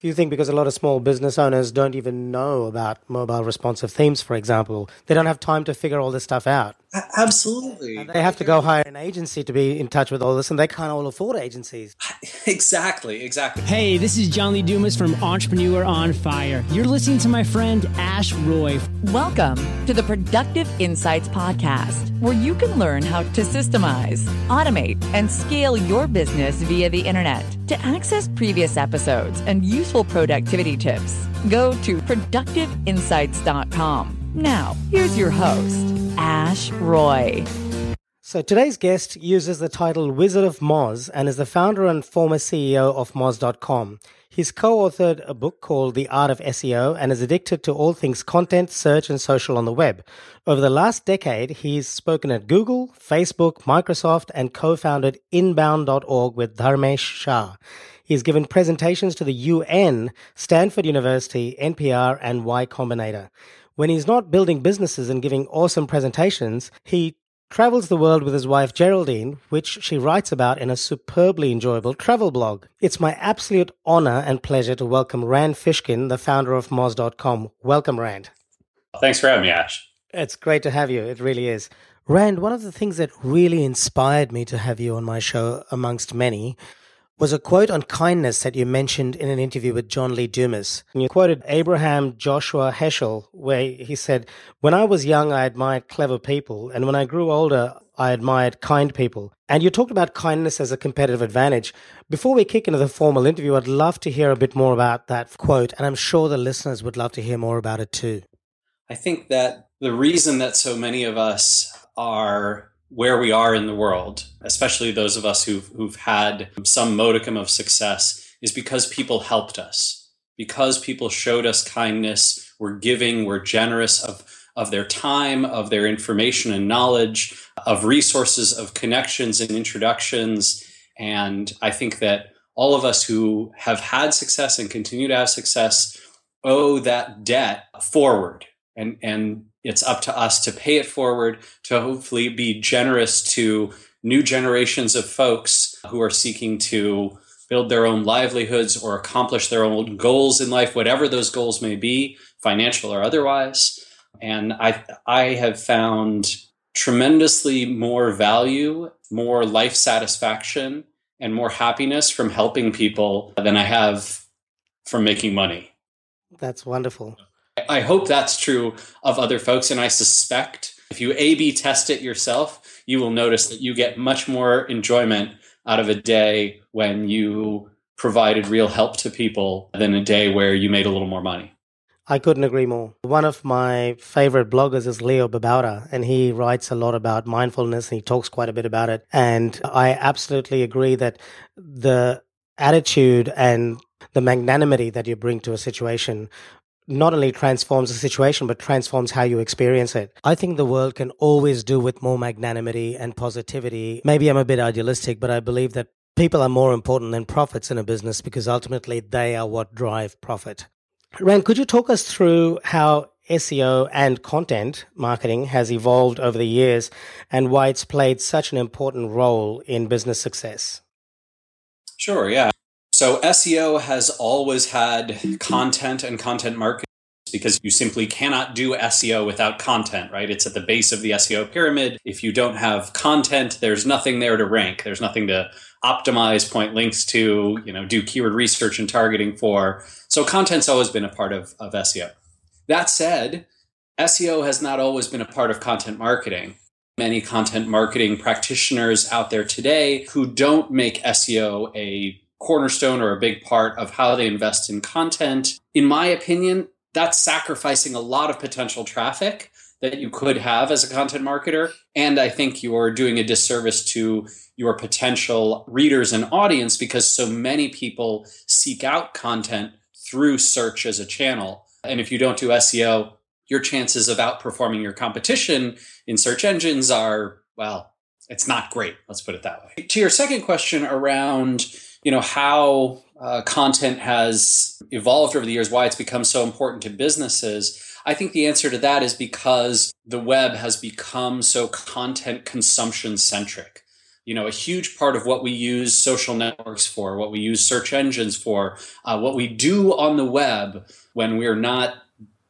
Do you think because a lot of small business owners don't even know about mobile responsive themes, for example, they don't have time to figure all this stuff out? Absolutely. And they have to go hire an agency to be in touch with all this, and they can't all afford agencies. Exactly, exactly. Hey, this is John Lee Dumas from Entrepreneur on Fire. You're listening to my friend Ash Roy. Welcome to the Productive Insights Podcast, where you can learn how to systemize, automate, and scale your business via the internet. To access previous episodes and useful productivity tips, go to productiveinsights.com. Now, here's your host, Ash Roy. So today's guest uses the title Wizard of Moz and is the founder and former CEO of Moz.com. He's co-authored a book called The Art of SEO and is addicted to all things content, search, and social on the web. Over the last decade, he's spoken at Google, Facebook, Microsoft, and co-founded Inbound.org with Dharmesh Shah. He's given presentations to the UN, Stanford University, NPR, and Y Combinator. When he's not building businesses and giving awesome presentations, he travels the world with his wife Geraldine, which she writes about in a superbly enjoyable travel blog. It's my absolute honor and pleasure to welcome Rand Fishkin, the founder of Moz.com. Welcome, Rand. Thanks for having me, Ash. It's great to have you. It really is. Rand, one of the things that really inspired me to have you on my show, amongst many, was a quote on kindness that you mentioned in an interview with John Lee Dumas. And you quoted Abraham Joshua Heschel, where he said, When I was young, I admired clever people, and when I grew older, I admired kind people. And you talked about kindness as a competitive advantage. Before we kick into the formal interview, I'd love to hear a bit more about that quote, and I'm sure the listeners would love to hear more about it too. I think that the reason that so many of us are where we are in the world, especially those of us who've, who've had some modicum of success, is because people helped us, because people showed us kindness, were giving, were generous of, of their time, of their information and knowledge, of resources, of connections and introductions. And I think that all of us who have had success and continue to have success owe that debt forward and, and it's up to us to pay it forward to hopefully be generous to new generations of folks who are seeking to build their own livelihoods or accomplish their own goals in life whatever those goals may be financial or otherwise. And i i have found tremendously more value more life satisfaction and more happiness from helping people than i have from making money. That's wonderful I hope that's true of other folks. And I suspect if you A B test it yourself, you will notice that you get much more enjoyment out of a day when you provided real help to people than a day where you made a little more money. I couldn't agree more. One of my favorite bloggers is Leo Babauta, and he writes a lot about mindfulness and he talks quite a bit about it. And I absolutely agree that the attitude and the magnanimity that you bring to a situation not only transforms the situation, but transforms how you experience it. I think the world can always do with more magnanimity and positivity. Maybe I'm a bit idealistic, but I believe that people are more important than profits in a business because ultimately they are what drive profit. Rand, could you talk us through how SEO and content marketing has evolved over the years and why it's played such an important role in business success? Sure, yeah. So SEO has always had content and content marketing because you simply cannot do SEO without content, right? It's at the base of the SEO pyramid. If you don't have content, there's nothing there to rank. There's nothing to optimize point links to, you know, do keyword research and targeting for. So content's always been a part of, of SEO. That said, SEO has not always been a part of content marketing. Many content marketing practitioners out there today who don't make SEO a cornerstone or a big part of how they invest in content. In my opinion, that's sacrificing a lot of potential traffic that you could have as a content marketer. And I think you're doing a disservice to your potential readers and audience because so many people seek out content through search as a channel. And if you don't do SEO, your chances of outperforming your competition in search engines are, well, it's not great. Let's put it that way. To your second question around you know how uh, content has evolved over the years, why it's become so important to businesses. I think the answer to that is because the web has become so content consumption centric. you know a huge part of what we use social networks for what we use search engines for uh, what we do on the web when we're not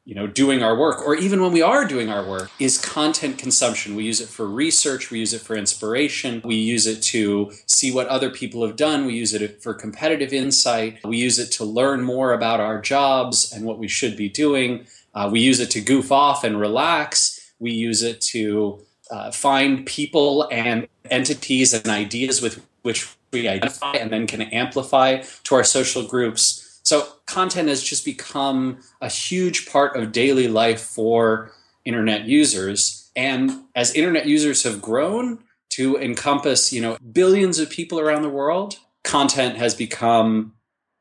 you know doing our work or even when we are doing our work is content consumption we use it for research we use it for inspiration we use it to see what other people have done we use it for competitive insight we use it to learn more about our jobs and what we should be doing uh, we use it to goof off and relax we use it to uh, find people and entities and ideas with which we identify and then can amplify to our social groups. So, content has just become a huge part of daily life for internet users. And as internet users have grown to encompass, you know, billions of people around the world, content has become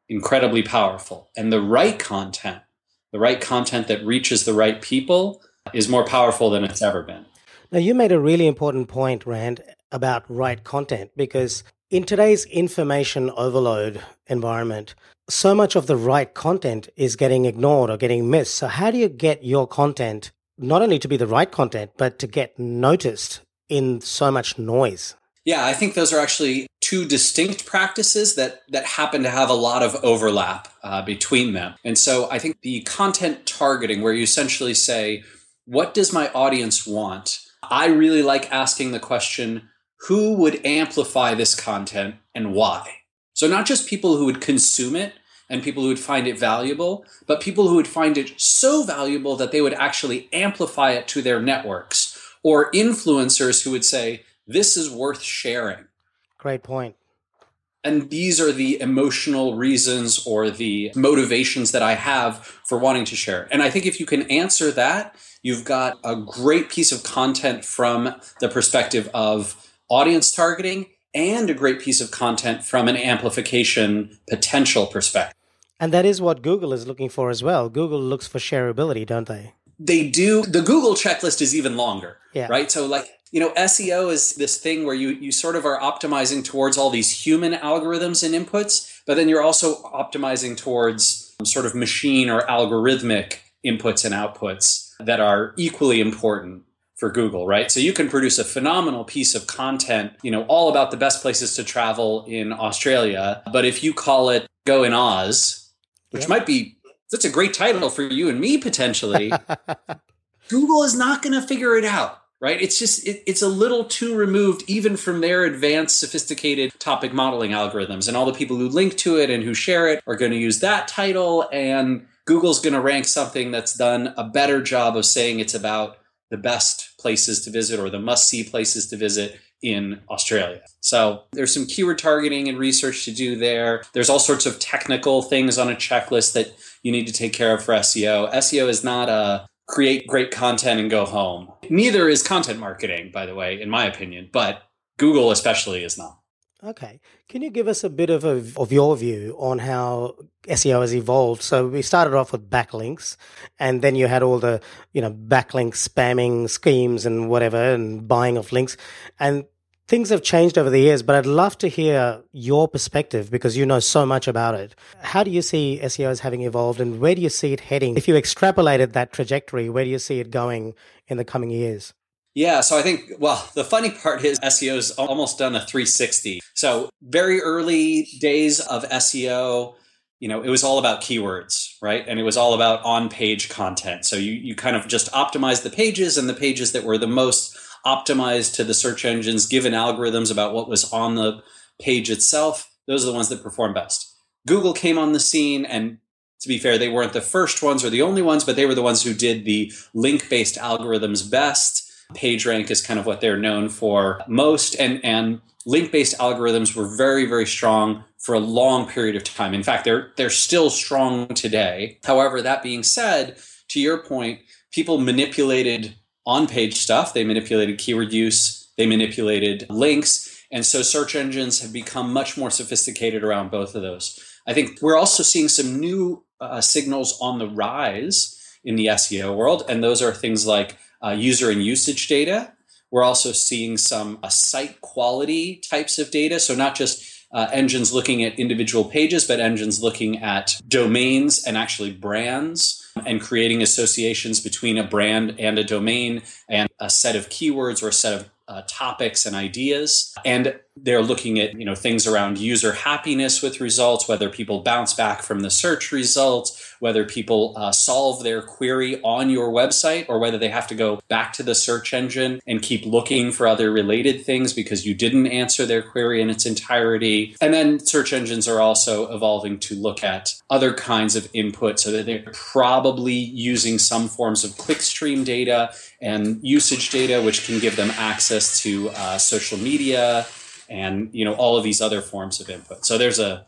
incredibly powerful. And the right content, the right content that reaches the right people, is more powerful than it's ever been. Now, you made a really important point, Rand, about right content because in today's information overload environment, so much of the right content is getting ignored or getting missed. So, how do you get your content not only to be the right content, but to get noticed in so much noise? Yeah, I think those are actually two distinct practices that that happen to have a lot of overlap uh, between them. And so I think the content targeting, where you essentially say, "What does my audience want?" I really like asking the question who would amplify this content and why? So, not just people who would consume it and people who would find it valuable, but people who would find it so valuable that they would actually amplify it to their networks, or influencers who would say, This is worth sharing. Great point. And these are the emotional reasons or the motivations that I have for wanting to share. And I think if you can answer that, You've got a great piece of content from the perspective of audience targeting and a great piece of content from an amplification potential perspective. And that is what Google is looking for as well. Google looks for shareability, don't they? They do. The Google checklist is even longer, yeah. right? So, like, you know, SEO is this thing where you you sort of are optimizing towards all these human algorithms and inputs, but then you're also optimizing towards sort of machine or algorithmic inputs and outputs that are equally important for Google, right? So you can produce a phenomenal piece of content, you know, all about the best places to travel in Australia. But if you call it Go in Oz, which yep. might be that's a great title for you and me potentially, Google is not going to figure it out, right? It's just it, it's a little too removed even from their advanced sophisticated topic modeling algorithms and all the people who link to it and who share it are going to use that title and Google's going to rank something that's done a better job of saying it's about the best places to visit or the must see places to visit in Australia. So there's some keyword targeting and research to do there. There's all sorts of technical things on a checklist that you need to take care of for SEO. SEO is not a create great content and go home. Neither is content marketing, by the way, in my opinion, but Google especially is not. Okay. Can you give us a bit of, a, of your view on how SEO has evolved? So we started off with backlinks and then you had all the, you know, backlink spamming schemes and whatever and buying of links and things have changed over the years, but I'd love to hear your perspective because you know so much about it. How do you see SEO as having evolved and where do you see it heading? If you extrapolated that trajectory, where do you see it going in the coming years? Yeah, so I think, well, the funny part is SEO's almost done a 360. So, very early days of SEO, you know, it was all about keywords, right? And it was all about on page content. So, you, you kind of just optimized the pages and the pages that were the most optimized to the search engines, given algorithms about what was on the page itself. Those are the ones that perform best. Google came on the scene and to be fair, they weren't the first ones or the only ones, but they were the ones who did the link based algorithms best PageRank is kind of what they're known for most, and and link-based algorithms were very very strong for a long period of time. In fact, they're they're still strong today. However, that being said, to your point, people manipulated on-page stuff. They manipulated keyword use. They manipulated links. And so search engines have become much more sophisticated around both of those. I think we're also seeing some new uh, signals on the rise in the SEO world, and those are things like uh, user and usage data. We're also seeing some uh, site quality types of data. So, not just uh, engines looking at individual pages, but engines looking at domains and actually brands and creating associations between a brand and a domain and a set of keywords or a set of uh, topics and ideas. And they're looking at you know things around user happiness with results, whether people bounce back from the search results, whether people uh, solve their query on your website, or whether they have to go back to the search engine and keep looking for other related things because you didn't answer their query in its entirety. And then search engines are also evolving to look at other kinds of input so that they're probably using some forms of clickstream data and usage data, which can give them access to uh, social media and you know all of these other forms of input. So there's a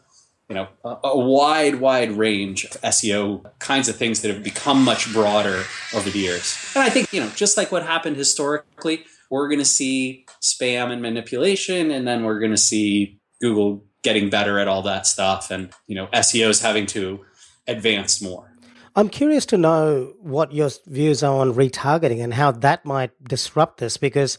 you know a, a, wide wide range of SEO kinds of things that have become much broader over the years. And I think you know just like what happened historically, we're going to see spam and manipulation, and then we're going to see Google getting better at all that stuff, and you know SEOs having to advance more. I'm curious to know what your views are on retargeting and how that might disrupt this because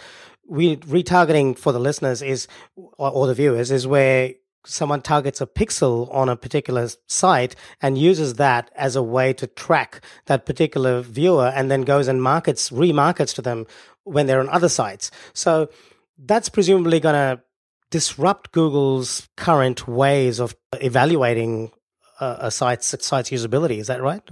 we retargeting for the listeners is or, or the viewers is where someone targets a pixel on a particular site and uses that as a way to track that particular viewer and then goes and markets remarkets to them when they're on other sites. So that's presumably going to disrupt google's current ways of evaluating a, a site's site's usability. Is that right?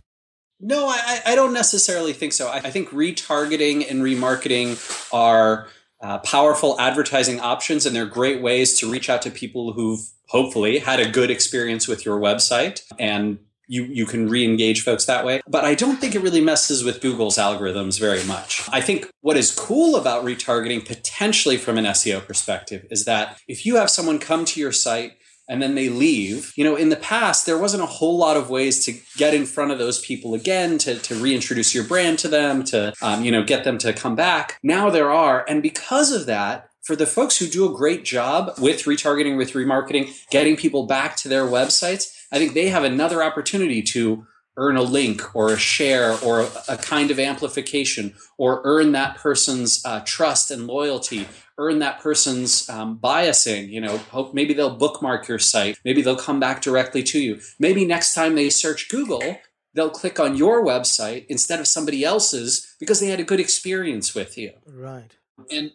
No i, I don't necessarily think so. I think retargeting and remarketing are uh, powerful advertising options, and they're great ways to reach out to people who've hopefully had a good experience with your website and you, you can re-engage folks that way. But I don't think it really messes with Google's algorithms very much. I think what is cool about retargeting potentially from an SEO perspective is that if you have someone come to your site and then they leave. You know, in the past, there wasn't a whole lot of ways to get in front of those people again, to, to reintroduce your brand to them, to, um, you know, get them to come back. Now there are. And because of that, for the folks who do a great job with retargeting, with remarketing, getting people back to their websites, I think they have another opportunity to earn a link or a share or a, kind of amplification or earn that person's uh, trust and loyalty earn that person's um, biasing you know hope maybe they'll bookmark your site maybe they'll come back directly to you. Maybe next time they search google they'll click on your website instead of somebody else's because they had a good experience with you. Right. And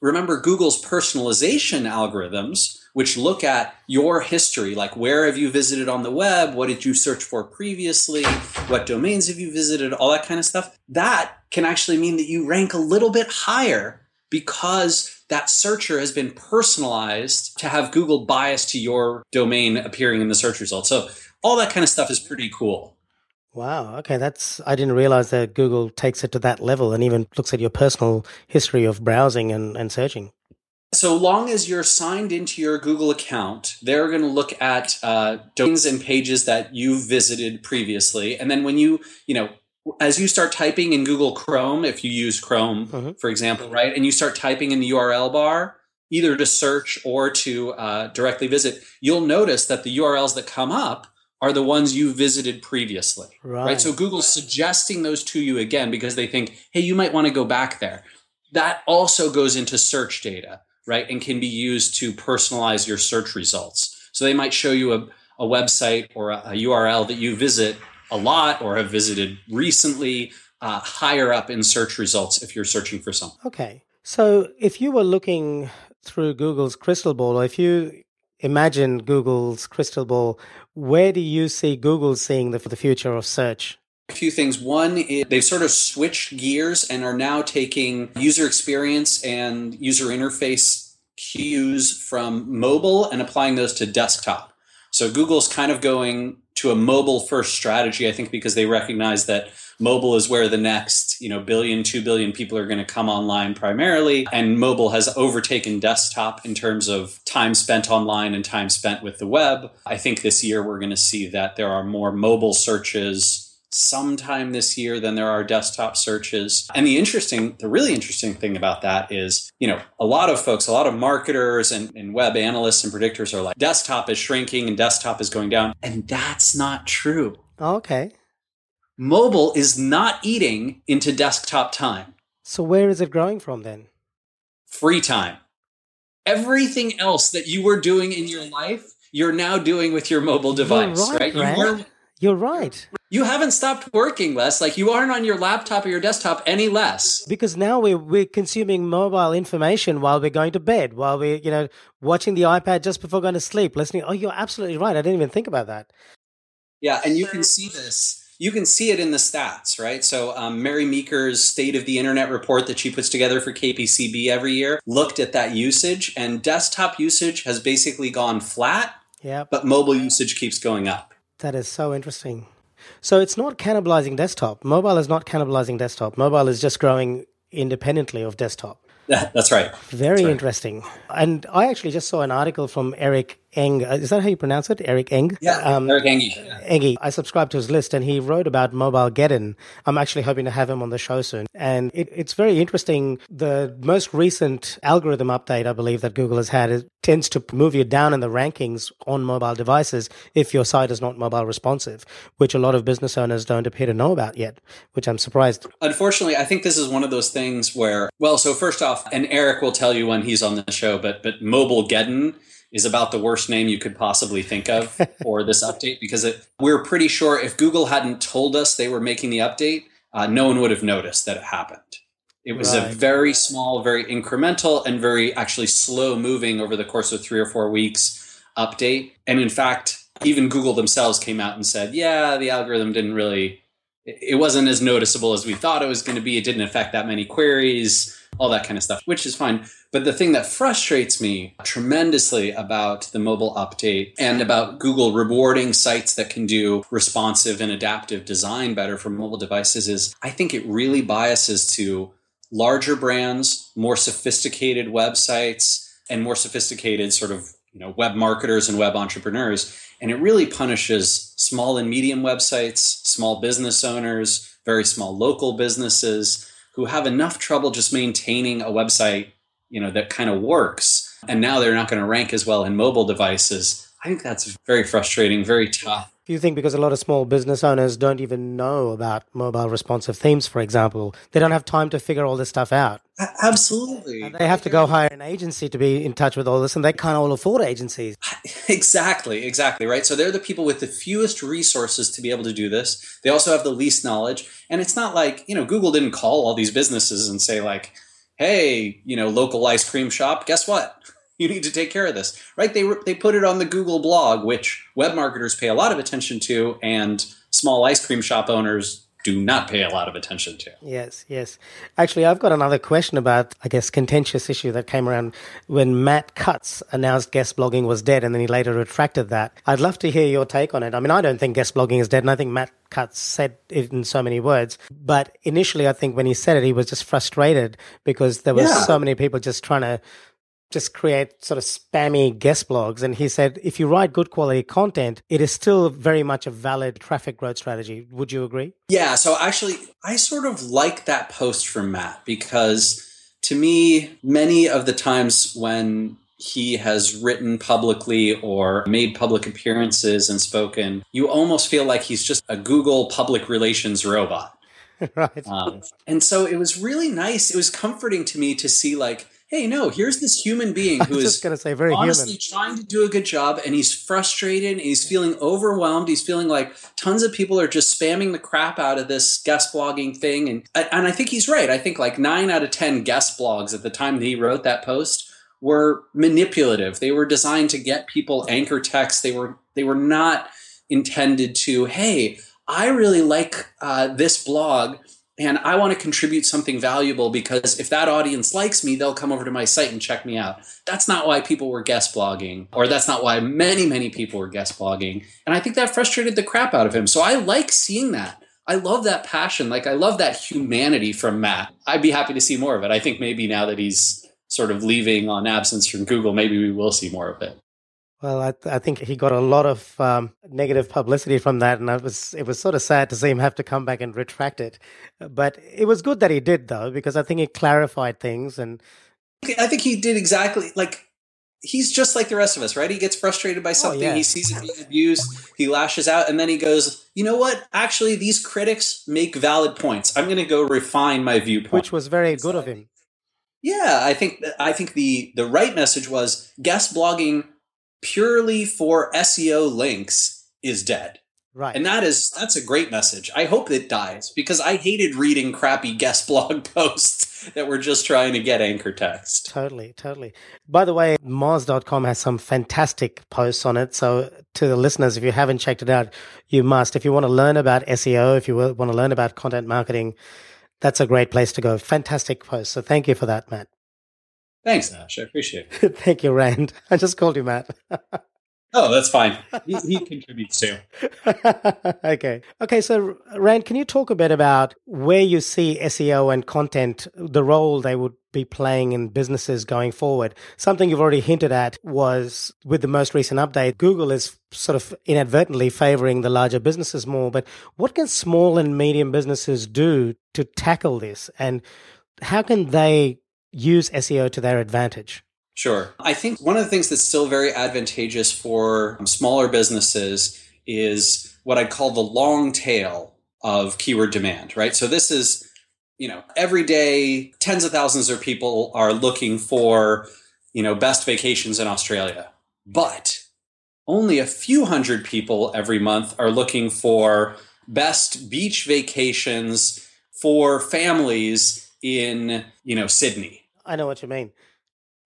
remember google's personalization algorithms which look at your history like where have you visited on the web what did you search for previously what domains have you visited all that kind of stuff. That can actually mean that you rank a little bit higher because that searcher has been personalized to have Google bias to your domain appearing in the search results. So all that kind of stuff is pretty cool. Wow. Okay. That's, I didn't realize that Google takes it to that level and even looks at your personal history of browsing and, and searching. So long as you're signed into your Google account, they're going to look at uh, domains and pages that you've visited previously. And then when you, you know, as you start typing in Google Chrome, if you use Chrome, mm-hmm. for example, right, and you start typing in the URL bar, either to search or to uh, directly visit, you'll notice that the URLs that come up are the ones you visited previously. Right. right. So Google's suggesting those to you again because they think, hey, you might want to go back there. That also goes into search data, right, and can be used to personalize your search results. So they might show you a, a website or a, a URL that you visit a lot or have visited recently uh, higher up in search results if you're searching for something. Okay. So if you were looking through Google's crystal ball, or if you imagine Google's crystal ball, where do you see Google seeing the, for the future of search? A few things. One is they've sort of switched gears and are now taking user experience and user interface cues from mobile and applying those to desktop. So Google's kind of going to a mobile first strategy, I think because they recognize that mobile is where the next, you know, billion, two billion people are going to come online primarily. And mobile has overtaken desktop in terms of time spent online and time spent with the web. I think this year we're going to see that there are more mobile searches sometime this year than there are desktop searches. And the interesting, the really interesting thing about that is, you know, a lot of folks, a lot of marketers and, and web analysts and predictors are like, desktop is shrinking and desktop is going down. And that's not true. Okay. Mobile is not eating into desktop time. So where is it growing from then? Free time. Everything else that you were doing in your life, you're now doing with your mobile device, You're right? right? You You're right. You haven't stopped working, less. Like you aren't on your laptop or your desktop any less. Because now we're, we're consuming mobile information while we're going to bed, while we're, you know, watching the iPad just before going to sleep, listening. Oh, you're absolutely right. I didn't even think about that. Yeah, and you can see this. You can see it in the stats, right? So, um, Mary Meeker's State of the Internet report that she puts together for KPCB every year looked at that usage, and desktop usage has basically gone flat, Yeah. but mobile usage keeps going up. That is so interesting. So it's not cannibalizing desktop. Mobile is not cannibalizing desktop. Mobile is just growing independently of desktop. That's right. Very interesting. And I actually just saw an article from Eric Enge. Uh, Is that how you pronounce it? Eric Enge? Yeah, Um, Eric Engie. Eggy. I subscribed to his list and he wrote about Mobilegeddon. I'm actually hoping to have him on the show soon. And it, it's very interesting. The most recent algorithm update, I believe, that Google has had is, tends to move you down in the rankings on mobile devices if your site is not mobile responsive, which a lot of business owners don't appear to know about yet, which I'm surprised. Unfortunately, I think this is one of those things where, well, so first off, and Eric will tell you when he's on the show, but but Mobilegeddon is about the worst name you could possibly think of for this update because it, we're pretty sure if Google hadn't told us they were making the update, uh, no one would have noticed that it happened. It was a very small, very incremental, and very actually slow moving over the course of three or four weeks update. And in fact, even Google themselves came out and said, yeah, the algorithm didn't really, it wasn't as noticeable as we thought it was going to be. It didn't affect that many queries, all that kind of stuff, which is fine. But the thing that frustrates me tremendously about the mobile update and about Google rewarding sites that can do responsive and adaptive design better for mobile devices is I think it really biases to larger brands, more sophisticated websites, and more sophisticated sort of you know web marketers and web entrepreneurs. And it really punishes small and medium websites, small business owners, very small local businesses who have enough trouble just maintaining a website, you know, that kind of works. And now they're not going to rank as well in mobile devices. I think that's very frustrating, very tough. Do you think because a lot of small business owners don't even know about mobile responsive themes, for example, they don't have time to figure all this stuff out? Absolutely. They have to go hire an agency to be in touch with all this, and they can't all afford agencies. Exactly, exactly, right? So they're the people with the fewest resources to be able to do this. They also have the least knowledge. And it's not like, you know, Google didn't call all these businesses and say, like, hey, you know, local ice cream shop, guess what? You need to take care of this, right? They, they put it on the Google blog, which web marketers pay a lot of attention to, and small ice cream shop owners do not pay a lot of attention to. Yes, yes. Actually, I've got another question about, I guess, contentious issue that came around when Matt Cutts announced guest blogging was dead, and then he later retracted that. I'd love to hear your take on it. I mean, I don't think guest blogging is dead, and I think Matt Cutts said it in so many words. But initially, I think when he said it, he was just frustrated because there were Yeah. so many people just trying to just create sort of spammy guest blogs. And he said, if you write good quality content, it is still very much a valid traffic growth strategy. Would you agree? Yeah, so actually, I sort of like that post from Matt because to me, many of the times when he has written publicly or made public appearances and spoken, you almost feel like he's just a Google public relations robot. right. Um, and so it was really nice. It was comforting to me to see, like, hey, no, here's this human being who is going to say very honestly human. trying to do a good job and he's frustrated and he's feeling overwhelmed. He's feeling like tons of people are just spamming the crap out of this guest blogging thing and and i think he's right. I think like 9 out of 10 guest blogs at the time that he wrote that post were manipulative. They were designed to get people anchor text. They were they were not intended to hey i really like uh, this blog and I want to contribute something valuable because if that audience likes me, they'll come over to my site and check me out. That's not why people were guest blogging, or that's not why many, many people were guest blogging. And I think that frustrated the crap out of him. So I like seeing that. I love that passion. Like, I love that humanity from Matt. I'd be happy to see more of it. I think maybe now that he's sort of leaving on absence from Google, maybe we will see more of it. Well, I, I think he got a lot of um, negative publicity from that, and it was it was sort of sad to see him have to come back and retract it. But it was good that he did, though, because I think it clarified things. And I think he did exactly like he's just like the rest of us, right? He gets frustrated by something, yeah. he sees it being abused, he lashes out, and then he goes, "You know what? Actually, these critics make valid points. I'm going to go refine my viewpoint." which was very good of him. yeah, I think I think the the right message was guest blogging purely for SEO links is dead. Right. And that is that's a great message. I hope it dies because I hated reading crappy guest blog posts that were just trying to get anchor text. Totally, totally. By the way, Moz.com has some fantastic posts on it. So to the listeners, if you haven't checked it out, you must. If you want to learn about SEO, if you want to learn about content marketing, that's a great place to go. Fantastic post. So thank you for that, Matt. Thanks, Ash. I appreciate it. thank you, Rand. I just called you Matt. Oh, that's fine. He, he contributes too. okay. Okay. So, Rand, can you talk a bit about where you see SEO and content, the role they would be playing in businesses going forward? Something you've already hinted at was with the most recent update, Google is sort of inadvertently favoring the larger businesses more. But what can small and medium businesses do to tackle this? And how can they use SEO to their advantage? Sure. I think one of the things that's still very advantageous for um, smaller businesses is what I call the long tail of keyword demand, right? So this is, you know, every day tens of thousands of people are looking for, you know, best vacations in Australia. But only a few hundred people every month are looking for best beach vacations for families in, you know, Sydney. I know what you mean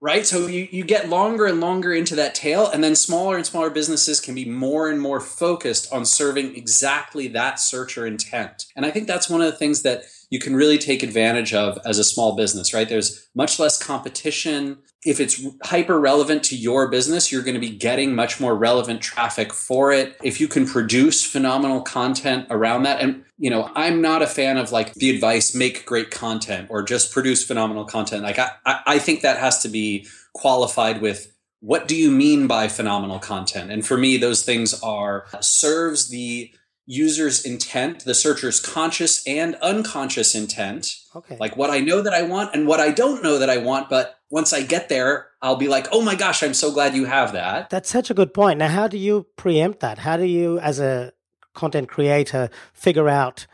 right? So you, you get longer and longer into that tail, and then smaller and smaller businesses can be more and more focused on serving exactly that searcher intent. And I think that's one of the things that you can really take advantage of as a small business, right? There's much less competition. If it's hyper relevant to your business, you're going to be getting much more relevant traffic for it. If you can produce phenomenal content around that, and you know, I'm not a fan of like the advice, make great content or just produce phenomenal content. Like I, I think that has to be qualified with what do you mean by phenomenal content? And for me, those things are serves the user's intent, the searcher's conscious and unconscious intent. Okay. Like what I know that I want and what I don't know that I want, but once I get there, I'll be like, oh my gosh, I'm so glad you have that. That's such a good point. Now, how do you preempt that? How do you, as a content creator, figure out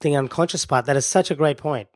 the unconscious part? That is such a great point.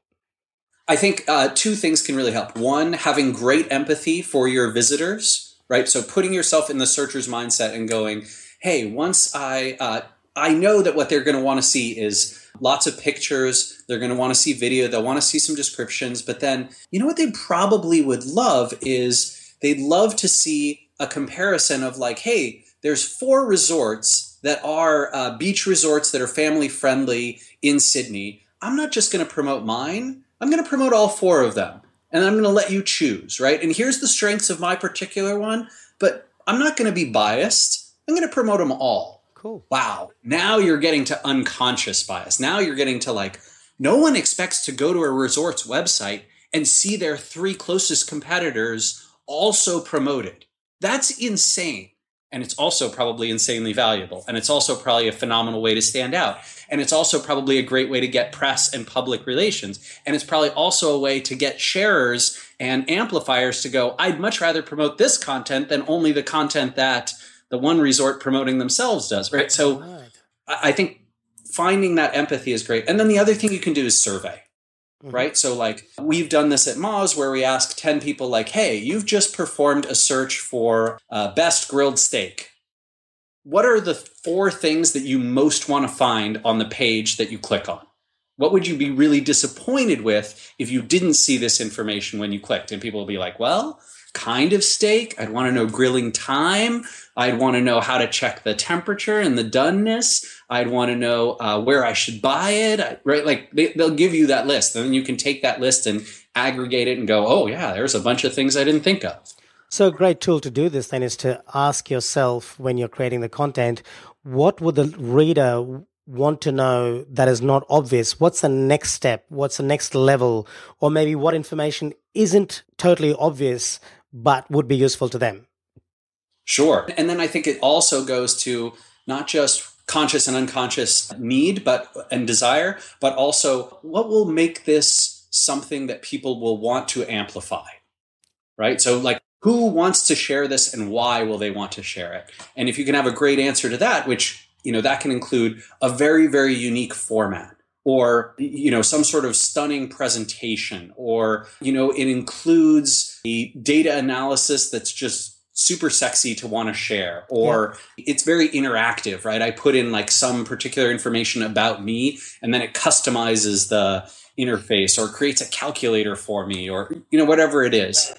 I think uh, two things can really help. One, having great empathy for your visitors, right? So putting yourself in the searcher's mindset and going, hey, once I uh, I know that what they're going to want to see is lots of pictures. They're going to want to see video. They'll want to see some descriptions. But then, you know what they probably would love is they'd love to see a comparison of like, hey, there's four resorts that are uh, beach resorts that are family friendly in Sydney. I'm not just going to promote mine. I'm going to promote all four of them. And I'm going to let you choose, right? And here's the strengths of my particular one, but I'm not going to be biased. I'm going to promote them all Cool. Wow. Now you're getting to unconscious bias. Now you're getting to like, no one expects to go to a resort's website and see their three closest competitors also promoted. That's insane. And it's also probably insanely valuable. And it's also probably a phenomenal way to stand out. And it's also probably a great way to get press and public relations. And it's probably also a way to get sharers and amplifiers to go, I'd much rather promote this content than only the content that the one resort promoting themselves does, right? So right. I think finding that empathy is great. And then the other thing you can do is survey. Mm-hmm. Right. So, like, we've done this at Moz where we ask 10 people, like, hey, you've just performed a search for uh, best grilled steak. What are the four things that you most want to find on the page that you click on? What would you be really disappointed with if you didn't see this information when you clicked? And people will be like, well, kind of steak. I'd want to know grilling time. I'd want to know how to check the temperature and the doneness. I'd want to know uh, where I should buy it. Right? Like they, they'll give you that list, then you can take that list and aggregate it and go, oh yeah, there's a bunch of things I didn't think of. So a great tool to do this then is to ask yourself when you're creating the content, what would the reader want to know that is not obvious? What's the next step? What's the next level? Or maybe what information isn't totally obvious but would be useful to them? Sure. And then I think it also goes to not just conscious and unconscious need but and desire, but also what will make this something that people will want to amplify. Right? So like who wants to share this and why will they want to share it? And if you can have a great answer to that, which you know that can include a very very unique format or you know some sort of stunning presentation or you know it includes the data analysis that's just super sexy to want to share or yeah. it's very interactive right i put in like some particular information about me and then it customizes the interface or creates a calculator for me or you know whatever it is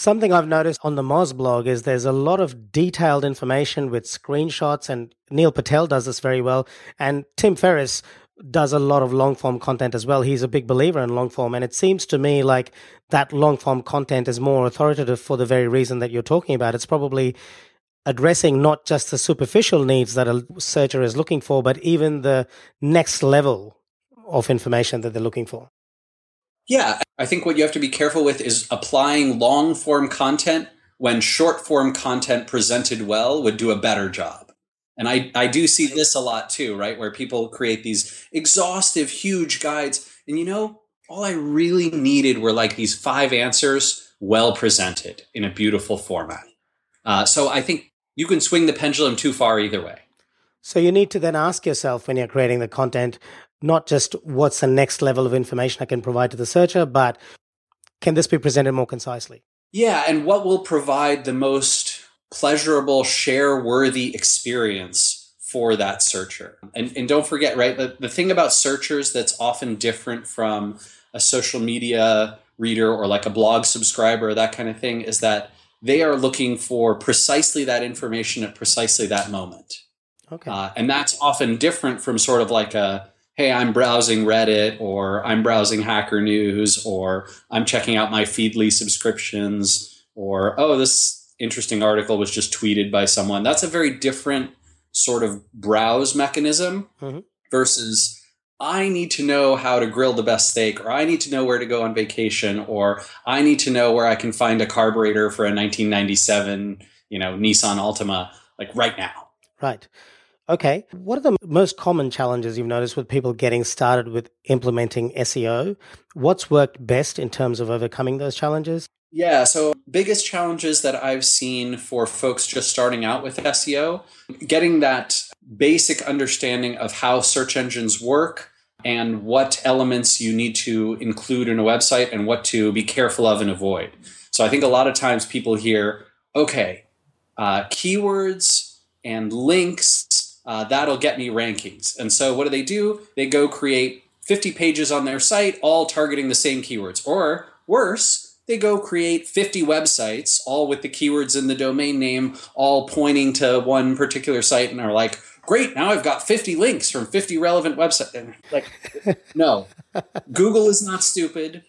Something I've noticed on the Moz blog is there's a lot of detailed information with screenshots, and Neil Patel does this very well. And Tim Ferriss does a lot of long form content as well. He's a big believer in long form. And it seems to me like that long form content is more authoritative for the very reason that you're talking about. It's probably addressing not just the superficial needs that a searcher is looking for, but even the next level of information that they're looking for. Yeah, I think what you have to be careful with is applying long form content when short form content presented well would do a better job. And I, I do see this a lot too, right? Where people create these exhaustive, huge guides. And you know, all I really needed were like these five answers well presented in a beautiful format. Uh, so I think you can swing the pendulum too far either way. So you need to then ask yourself when you're creating the content, not just what's the next level of information I can provide to the searcher, but can this be presented more concisely? Yeah, and what will provide the most pleasurable, share worthy experience for that searcher? And, and don't forget, right, the, the thing about searchers that's often different from a social media reader or like a blog subscriber, that kind of thing, is that they are looking for precisely that information at precisely that moment. Okay. Uh, and that's often different from sort of like a hey, I'm browsing Reddit or I'm browsing Hacker News or I'm checking out my Feedly subscriptions or, oh, this interesting article was just tweeted by someone. That's a very different sort of browse mechanism mm-hmm. versus I need to know how to grill the best steak or I need to know where to go on vacation or I need to know where I can find a carburetor for a 1997, you know, Nissan Altima like right now. Right. Okay. What are the most common challenges you've noticed with people getting started with implementing SEO? What's worked best in terms of overcoming those challenges? Yeah, so biggest challenges that I've seen for folks just starting out with SEO, getting that basic understanding of how search engines work and what elements you need to include in a website and what to be careful of and avoid. So I think a lot of times people hear, okay, uh, keywords and links uh, that'll get me rankings. And so what do they do? They go create 50 pages on their site, all targeting the same keywords. Or worse, they go create 50 websites, all with the keywords in the domain name, all pointing to one particular site, and are like, great, now I've got 50 links from 50 relevant websites. And like, no, Google is not stupid.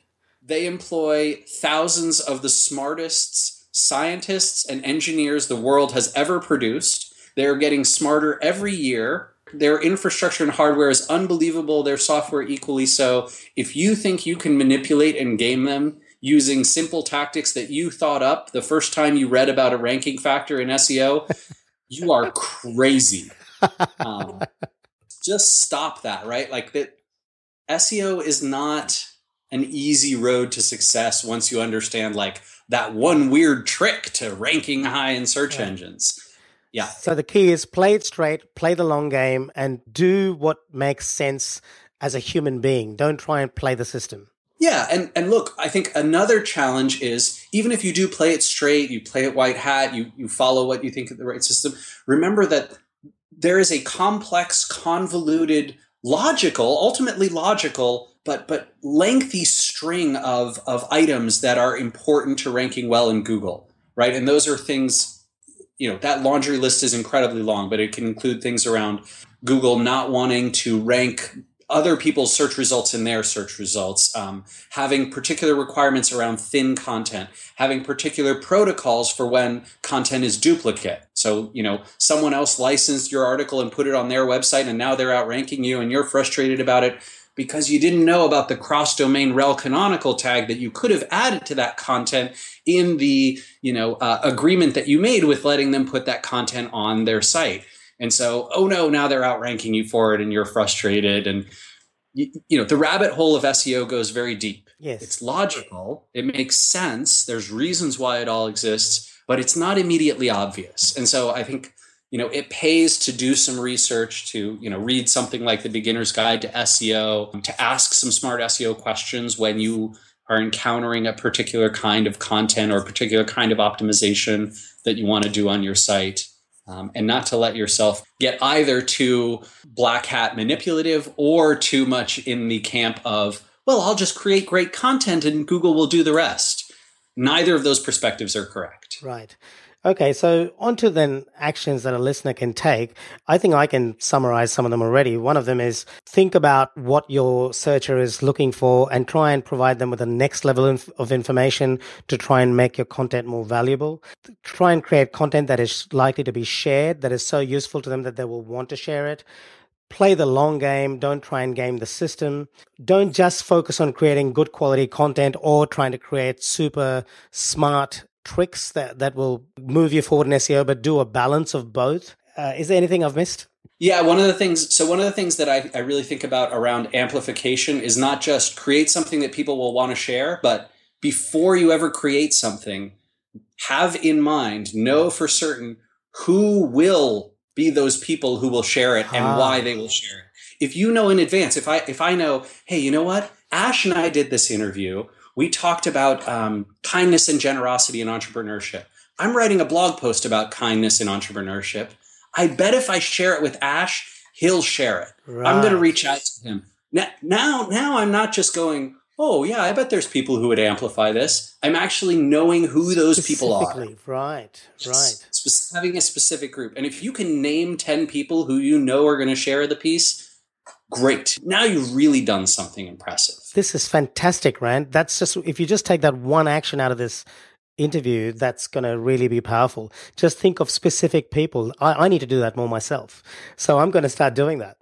They employ thousands of the smartest scientists and engineers the world has ever produced they're getting smarter every year. Their infrastructure and hardware is unbelievable, their software equally so. If you think you can manipulate and game them using simple tactics that you thought up the first time you read about a ranking factor in SEO, you are crazy. Um, just stop that, right? Like that SEO is not an easy road to success once you understand like that one weird trick to ranking high in search yeah. engines. Yeah. So the key is play it straight, play the long game, and do what makes sense as a human being. Don't try and play the system. Yeah, and, and look, I think another challenge is even if you do play it straight, you play it white hat, you, you follow what you think is the right system, remember that there is a complex, convoluted, logical, ultimately logical, but but lengthy string of, of items that are important to ranking well in Google, right? And those are things you know that laundry list is incredibly long but it can include things around google not wanting to rank other people's search results in their search results um, having particular requirements around thin content having particular protocols for when content is duplicate. So you know someone else licensed your article and put it on their website and now they're outranking you and you're frustrated about it because you didn't know about the cross domain rel canonical tag that you could have added to that content in the you know uh, agreement that you made with letting them put that content on their site and so oh no now they're outranking you for it and you're frustrated. And you, you know the rabbit hole of seo goes very deep. Yes. It's logical. It makes sense. There's reasons why it all exists but it's not immediately obvious. And so i think you know it pays to do some research to you know read something like the beginner's guide to seo to ask some smart seo questions when you are encountering a particular kind of content or a particular kind of optimization that you want to do on your site. Um, and not to let yourself get either too black hat manipulative or too much in the camp of, well, I'll just create great content and Google will do the rest. Neither of those perspectives are correct. Right. Okay, so onto then actions that a listener can take. I think I can summarize some of them already. One of them is think about what your searcher is looking for and try and provide them with the next level of information to try and make your content more valuable. Try and create content that is likely to be shared, that is so useful to them that they will want to share it play the long game. Don't try and game the system. Don't just focus on creating good quality content or trying to create super smart tricks that, that will move you forward in SEO, but do a balance of both. Uh, is there anything I've missed? Yeah, one of the things, so one of the things that I, I really think about around amplification is not just create something that people will want to share, but before you ever create something, have in mind, know for certain who will be those people who will share it and ah. why they will share it. If you know in advance, if I if I know, hey, you know what? Ash and I did this interview we talked about um, kindness and generosity in entrepreneurship. I'm writing a blog post about kindness in entrepreneurship. I bet if I share it with Ash, he'll share it. Right. I'm going to reach out to him. Now, now, now I'm not just going, oh, yeah, I bet there's people who would amplify this. I'm actually knowing who those people are. Right, right. Having a specific group. And if you can name 10 people who you know are going to share the piece, great. Now you've really done something impressive. This is fantastic, Rand. That's just, if you just take that one action out of this interview, that's going to really be powerful. Just think of specific people. I, I need to do that more myself. So I'm going to start doing that.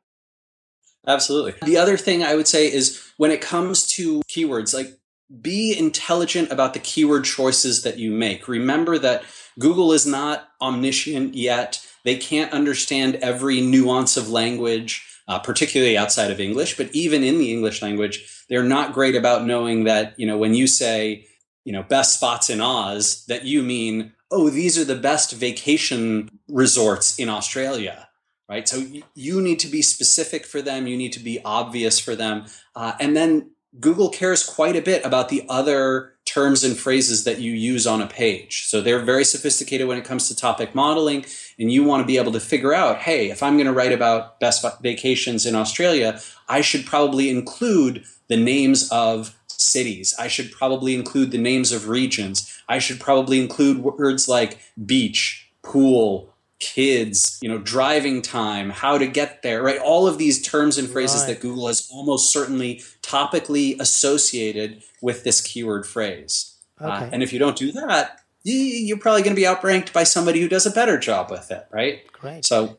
Absolutely. The other thing I would say is when it comes to keywords, like be intelligent about the keyword choices that you make. Remember that Google is not omniscient yet. They can't understand every nuance of language uh, particularly outside of English, but even in the English language, they're not great about knowing that, you know, when you say, you know, best spots in Oz, that you mean, oh, these are the best vacation resorts in Australia, right? So you need to be specific for them, you need to be obvious for them. Uh, and then Google cares quite a bit about the other terms and phrases that you use on a page. So they're very sophisticated when it comes to topic modeling, and you want to be able to figure out hey, if I'm going to write about best vacations in Australia, I should probably include the names of cities. I should probably include the names of regions. I should probably include words like beach, pool, kids, you know, driving time, how to get there, right? All of these terms and phrases right. that Google has almost certainly topically associated with this keyword phrase. Uh, okay. Uh, and if you don't do that, you're probably going to be outranked by somebody who does a better job with it, right? Great. So,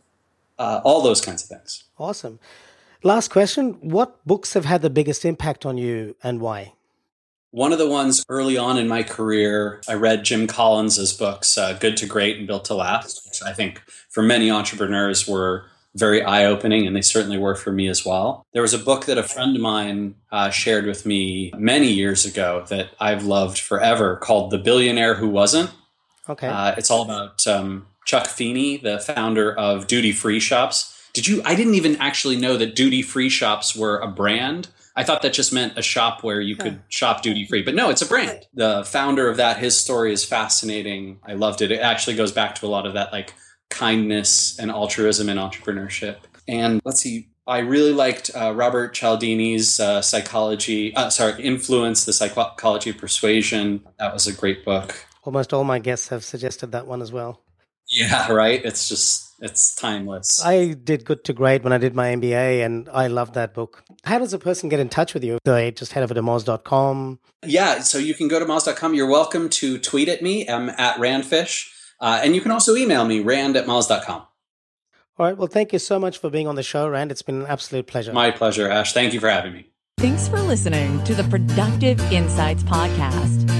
uh, all those kinds of things. Awesome. Last question What books have had the biggest impact on you and why? One of the ones early on in my career, I read Jim Collins's books, uh, Good to Great and Built to Last, which I think for many entrepreneurs were very eye opening, and they certainly were for me as well. There was a book that a friend of mine uh, shared with me many years ago that I've loved forever called The Billionaire Who Wasn't. Okay. Uh, it's all about um, Chuck Feeney, the founder of Duty Free Shops. Did you? I didn't even actually know that duty free shops were a brand. I thought that just meant a shop where you could shop duty free, but no, it's a brand. The founder of that, his story is fascinating. I loved it. It actually goes back to a lot of that like kindness and altruism and entrepreneurship. And let's see, I really liked uh, Robert Cialdini's uh, psychology, uh, sorry, influence, the psychology of persuasion. That was a great book. Almost all my guests have suggested that one as well. Yeah, right. It's just it's timeless. I did good to great when I did my MBA, and I loved that book. How does a person get in touch with you? Do they just head over to Moz.com? Yeah, so you can go to Moz.com. You're welcome to tweet at me. I'm at Randfish. Uh, and you can also email me, rand at moz.com. All right. Well, thank you so much for being on the show, Rand. It's been an absolute pleasure. My pleasure, Ash. Thank you for having me. Thanks for listening to the Productive Insights Podcast.